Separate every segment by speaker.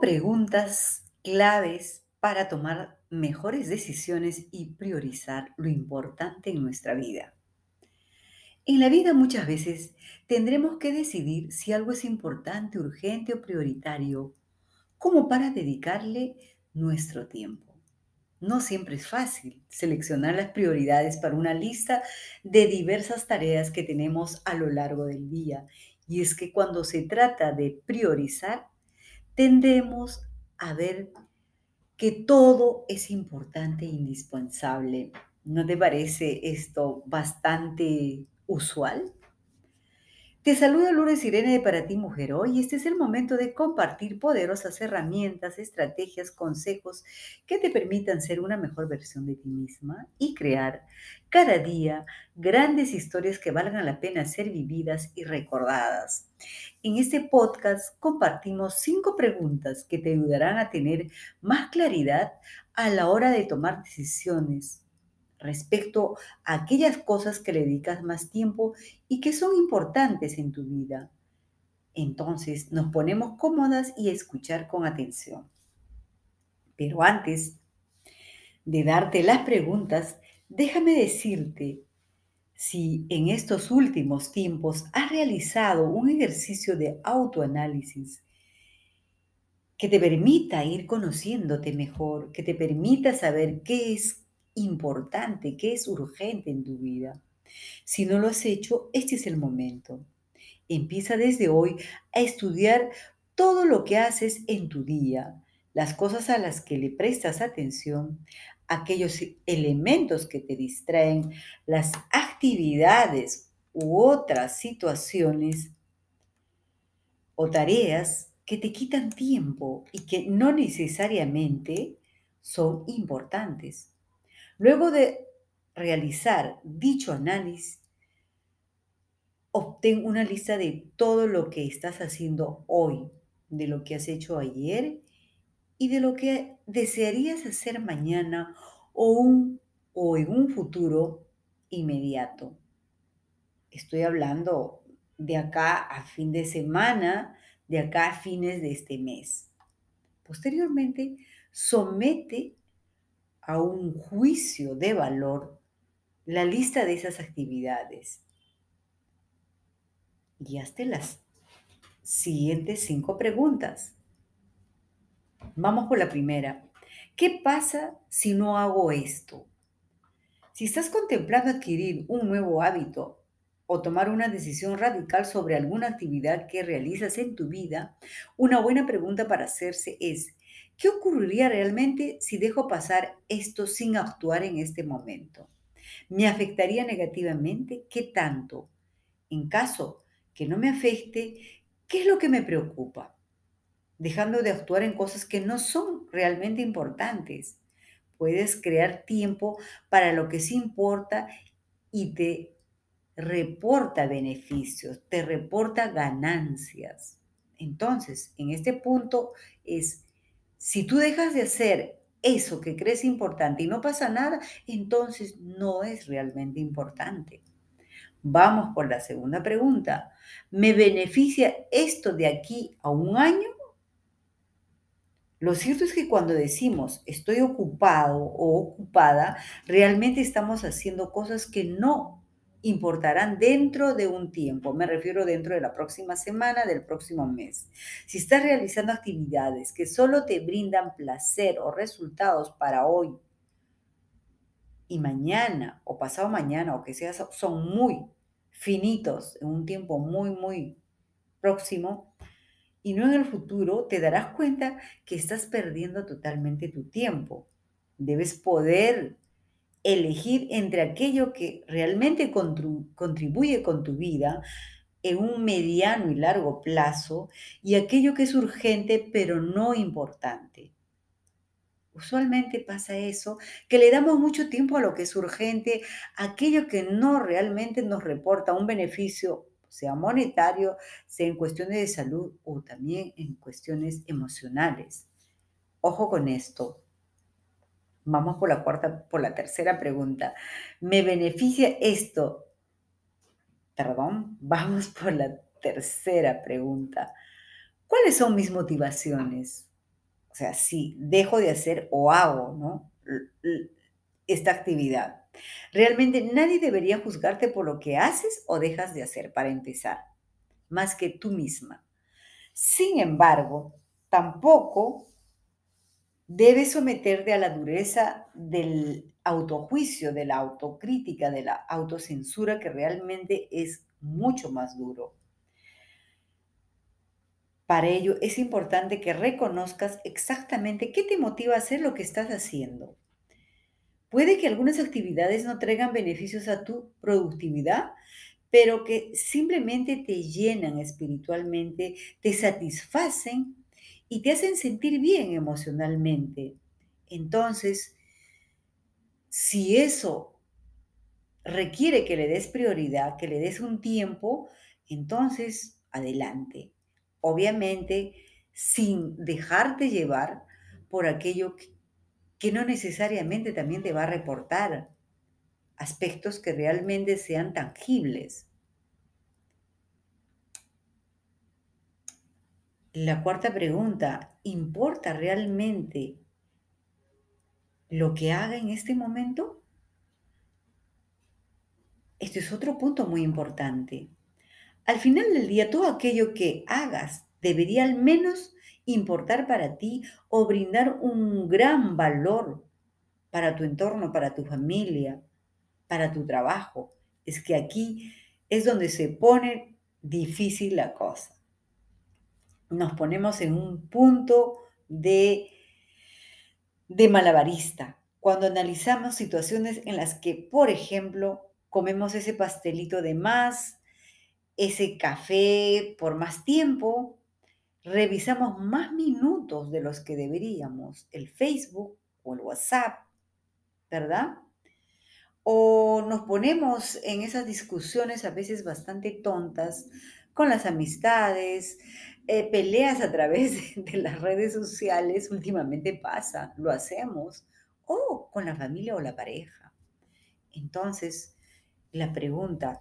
Speaker 1: Preguntas claves para tomar mejores decisiones y priorizar lo importante en nuestra vida. En la vida muchas veces tendremos que decidir si algo es importante, urgente o prioritario, como para dedicarle nuestro tiempo. No siempre es fácil seleccionar las prioridades para una lista de diversas tareas que tenemos a lo largo del día. Y es que cuando se trata de priorizar, tendemos a ver que todo es importante e indispensable. ¿No te parece esto bastante usual? Te saluda Lourdes Irene de Para ti Mujer hoy. Este es el momento de compartir poderosas herramientas, estrategias, consejos que te permitan ser una mejor versión de ti misma y crear cada día grandes historias que valgan la pena ser vividas y recordadas. En este podcast compartimos cinco preguntas que te ayudarán a tener más claridad a la hora de tomar decisiones respecto a aquellas cosas que le dedicas más tiempo y que son importantes en tu vida. Entonces nos ponemos cómodas y a escuchar con atención. Pero antes de darte las preguntas, déjame decirte si en estos últimos tiempos has realizado un ejercicio de autoanálisis que te permita ir conociéndote mejor, que te permita saber qué es importante, que es urgente en tu vida. Si no lo has hecho, este es el momento. Empieza desde hoy a estudiar todo lo que haces en tu día, las cosas a las que le prestas atención, aquellos elementos que te distraen, las actividades u otras situaciones o tareas que te quitan tiempo y que no necesariamente son importantes. Luego de realizar dicho análisis, obtén una lista de todo lo que estás haciendo hoy, de lo que has hecho ayer y de lo que desearías hacer mañana o, o en un futuro inmediato. Estoy hablando de acá a fin de semana, de acá a fines de este mes. Posteriormente, somete a un juicio de valor la lista de esas actividades. Y hazte las siguientes cinco preguntas. Vamos por la primera. ¿Qué pasa si no hago esto? Si estás contemplando adquirir un nuevo hábito o tomar una decisión radical sobre alguna actividad que realizas en tu vida, una buena pregunta para hacerse es, ¿Qué ocurriría realmente si dejo pasar esto sin actuar en este momento? ¿Me afectaría negativamente? ¿Qué tanto? En caso que no me afecte, ¿qué es lo que me preocupa? Dejando de actuar en cosas que no son realmente importantes. Puedes crear tiempo para lo que sí importa y te reporta beneficios, te reporta ganancias. Entonces, en este punto es si tú dejas de hacer eso que crees importante y no pasa nada, entonces no es realmente importante. Vamos por la segunda pregunta. ¿Me beneficia esto de aquí a un año? Lo cierto es que cuando decimos estoy ocupado o ocupada, realmente estamos haciendo cosas que no importarán dentro de un tiempo, me refiero dentro de la próxima semana, del próximo mes. Si estás realizando actividades que solo te brindan placer o resultados para hoy y mañana o pasado mañana o que sea, son muy finitos en un tiempo muy, muy próximo y no en el futuro, te darás cuenta que estás perdiendo totalmente tu tiempo. Debes poder elegir entre aquello que realmente contribuye con tu vida en un mediano y largo plazo y aquello que es urgente pero no importante. Usualmente pasa eso, que le damos mucho tiempo a lo que es urgente, aquello que no realmente nos reporta un beneficio, sea monetario, sea en cuestiones de salud o también en cuestiones emocionales. Ojo con esto, Vamos por la cuarta, por la tercera pregunta. ¿Me beneficia esto? Perdón, vamos por la tercera pregunta. ¿Cuáles son mis motivaciones? O sea, si dejo de hacer o hago, ¿no? Esta actividad. Realmente nadie debería juzgarte por lo que haces o dejas de hacer, para empezar, más que tú misma. Sin embargo, tampoco debes someterte a la dureza del autojuicio, de la autocrítica, de la autocensura, que realmente es mucho más duro. Para ello es importante que reconozcas exactamente qué te motiva a hacer lo que estás haciendo. Puede que algunas actividades no traigan beneficios a tu productividad, pero que simplemente te llenan espiritualmente, te satisfacen y te hacen sentir bien emocionalmente. Entonces, si eso requiere que le des prioridad, que le des un tiempo, entonces adelante obviamente sin dejarte llevar por aquello que, no necesariamente también te va a reportar aspectos que realmente sean tangibles. La cuarta pregunta, ¿importa realmente lo que haga en este momento? Este es otro punto muy importante. Al final del día, todo aquello que hagas debería al menos importar para ti o brindar un gran valor para tu entorno, para tu familia, para tu trabajo. Es que aquí es donde se pone difícil la cosa. Nos ponemos en un punto de, de malabarista cuando analizamos situaciones en las que, por ejemplo, comemos ese pastelito de más, ese café por más tiempo, revisamos más minutos de los que deberíamos, el Facebook o el WhatsApp, ¿verdad? O nos ponemos en esas discusiones a veces bastante tontas con las amistades, eh, peleas a través de las redes sociales, últimamente pasa, lo hacemos, o con la familia o la pareja. Entonces, la pregunta,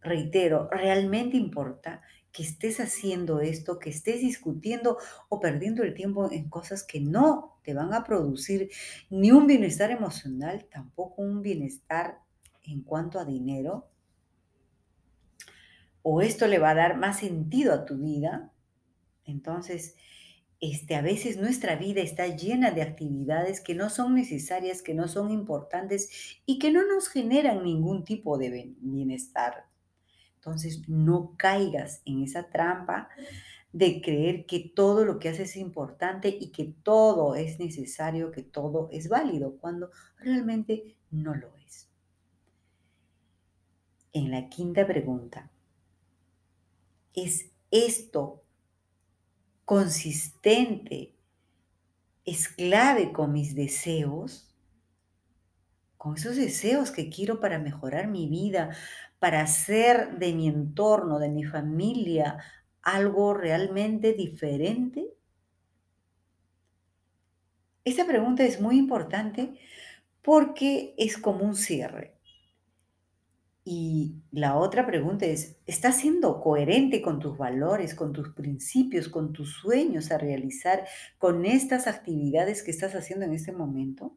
Speaker 1: reitero, ¿realmente importa que estés haciendo esto, que estés discutiendo o perdiendo el tiempo en cosas que no te van a producir ni un bienestar emocional, tampoco un bienestar en cuanto a dinero? ¿O esto le va a dar más sentido a tu vida? Entonces, este, a veces nuestra vida está llena de actividades que no son necesarias, que no son importantes y que no nos generan ningún tipo de bienestar. Entonces, no caigas en esa trampa de creer que todo lo que haces es importante y que todo es necesario, que todo es válido, cuando realmente no lo es. En la quinta pregunta, ¿es esto consistente, es clave con mis deseos? Con esos deseos que quiero para mejorar mi vida, para hacer de mi entorno, de mi familia, algo realmente diferente? Esta pregunta es muy importante porque es como un cierre. Y la otra pregunta es, ¿estás siendo coherente con tus valores, con tus principios, con tus sueños a realizar con estas actividades que estás haciendo en este momento?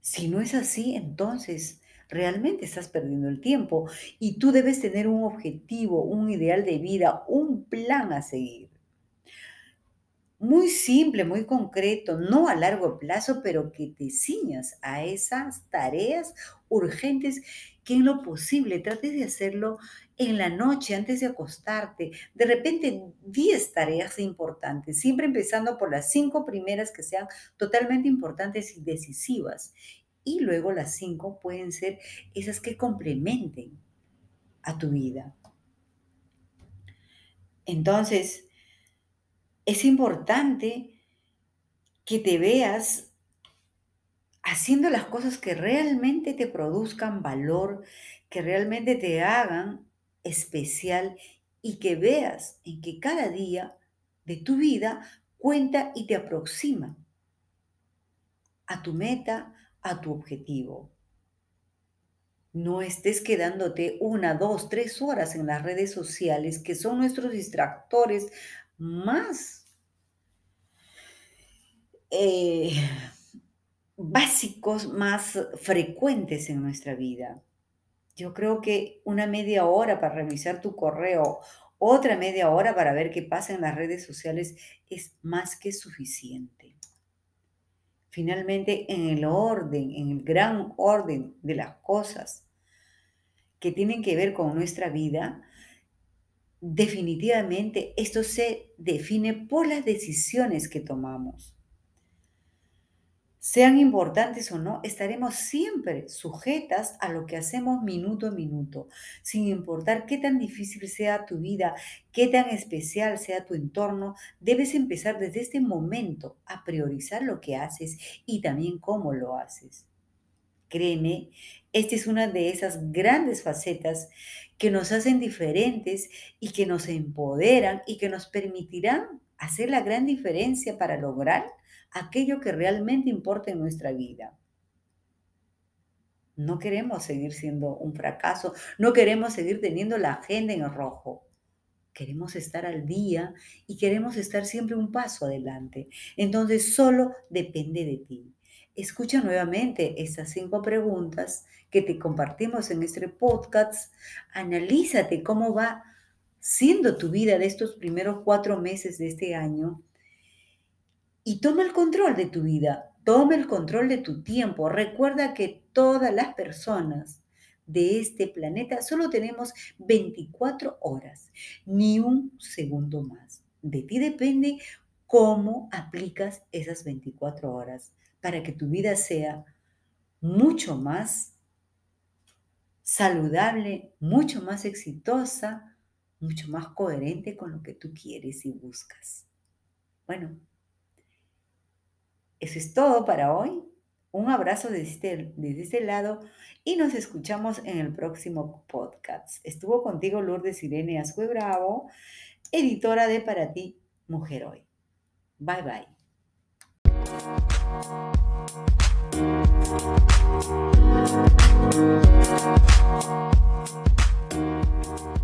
Speaker 1: Si no es así, entonces realmente estás perdiendo el tiempo y tú debes tener un objetivo, un ideal de vida, un plan a seguir. Muy simple, muy concreto, no a largo plazo, pero que te ciñas a esas tareas urgentes que en lo posible trates de hacerlo en la noche antes de acostarte. De repente 10 tareas importantes, siempre empezando por las cinco primeras que sean totalmente importantes y decisivas y luego las cinco pueden ser esas que complementen a tu vida. Entonces, es importante que te veas haciendo las cosas que realmente te produzcan valor, que realmente te hagan especial y que veas en que cada día de tu vida cuenta y te aproxima a tu meta, a tu objetivo. No estés quedándote una, dos, tres horas en las redes sociales, que son nuestros distractores más eh, básicos más frecuentes en nuestra vida. Yo creo que una media hora para revisar tu correo, otra media hora para ver qué pasa en las redes sociales es más que suficiente. Finalmente, en el orden, en el gran orden de las cosas que tienen que ver con nuestra vida, definitivamente esto se define por las decisiones que tomamos. Sean importantes o no, estaremos siempre sujetas a lo que hacemos minuto a minuto, sin importar qué tan difícil sea tu vida, qué tan especial sea tu entorno, debes empezar desde este momento a priorizar lo que haces y también cómo lo haces. Créeme, esta es una de esas grandes facetas que nos hacen diferentes y que nos empoderan y que nos permitirán hacer la gran diferencia para lograr aquello que realmente importa en nuestra vida. No queremos seguir siendo un fracaso, no queremos seguir teniendo la agenda en rojo. Queremos estar al día y queremos estar siempre un paso adelante. Entonces solo depende de ti. Escucha nuevamente estas cinco preguntas que te compartimos en este podcast. Analízate cómo va siendo tu vida de estos primeros cuatro meses de este año y toma el control de tu vida, toma el control de tu tiempo. Recuerda que todas las personas de este planeta solo tenemos 24 horas, ni un segundo más. De ti depende cómo aplicas esas 24 horas para que tu vida sea mucho más saludable, mucho más exitosa, mucho más coherente con lo que tú quieres y buscas. Bueno, eso es todo para hoy. Un abrazo desde este, desde este lado y nos escuchamos en el próximo podcast. Estuvo contigo Lourdes Irene Azue Bravo, editora de Para ti, Mujer Hoy. Bye bye. Thank you.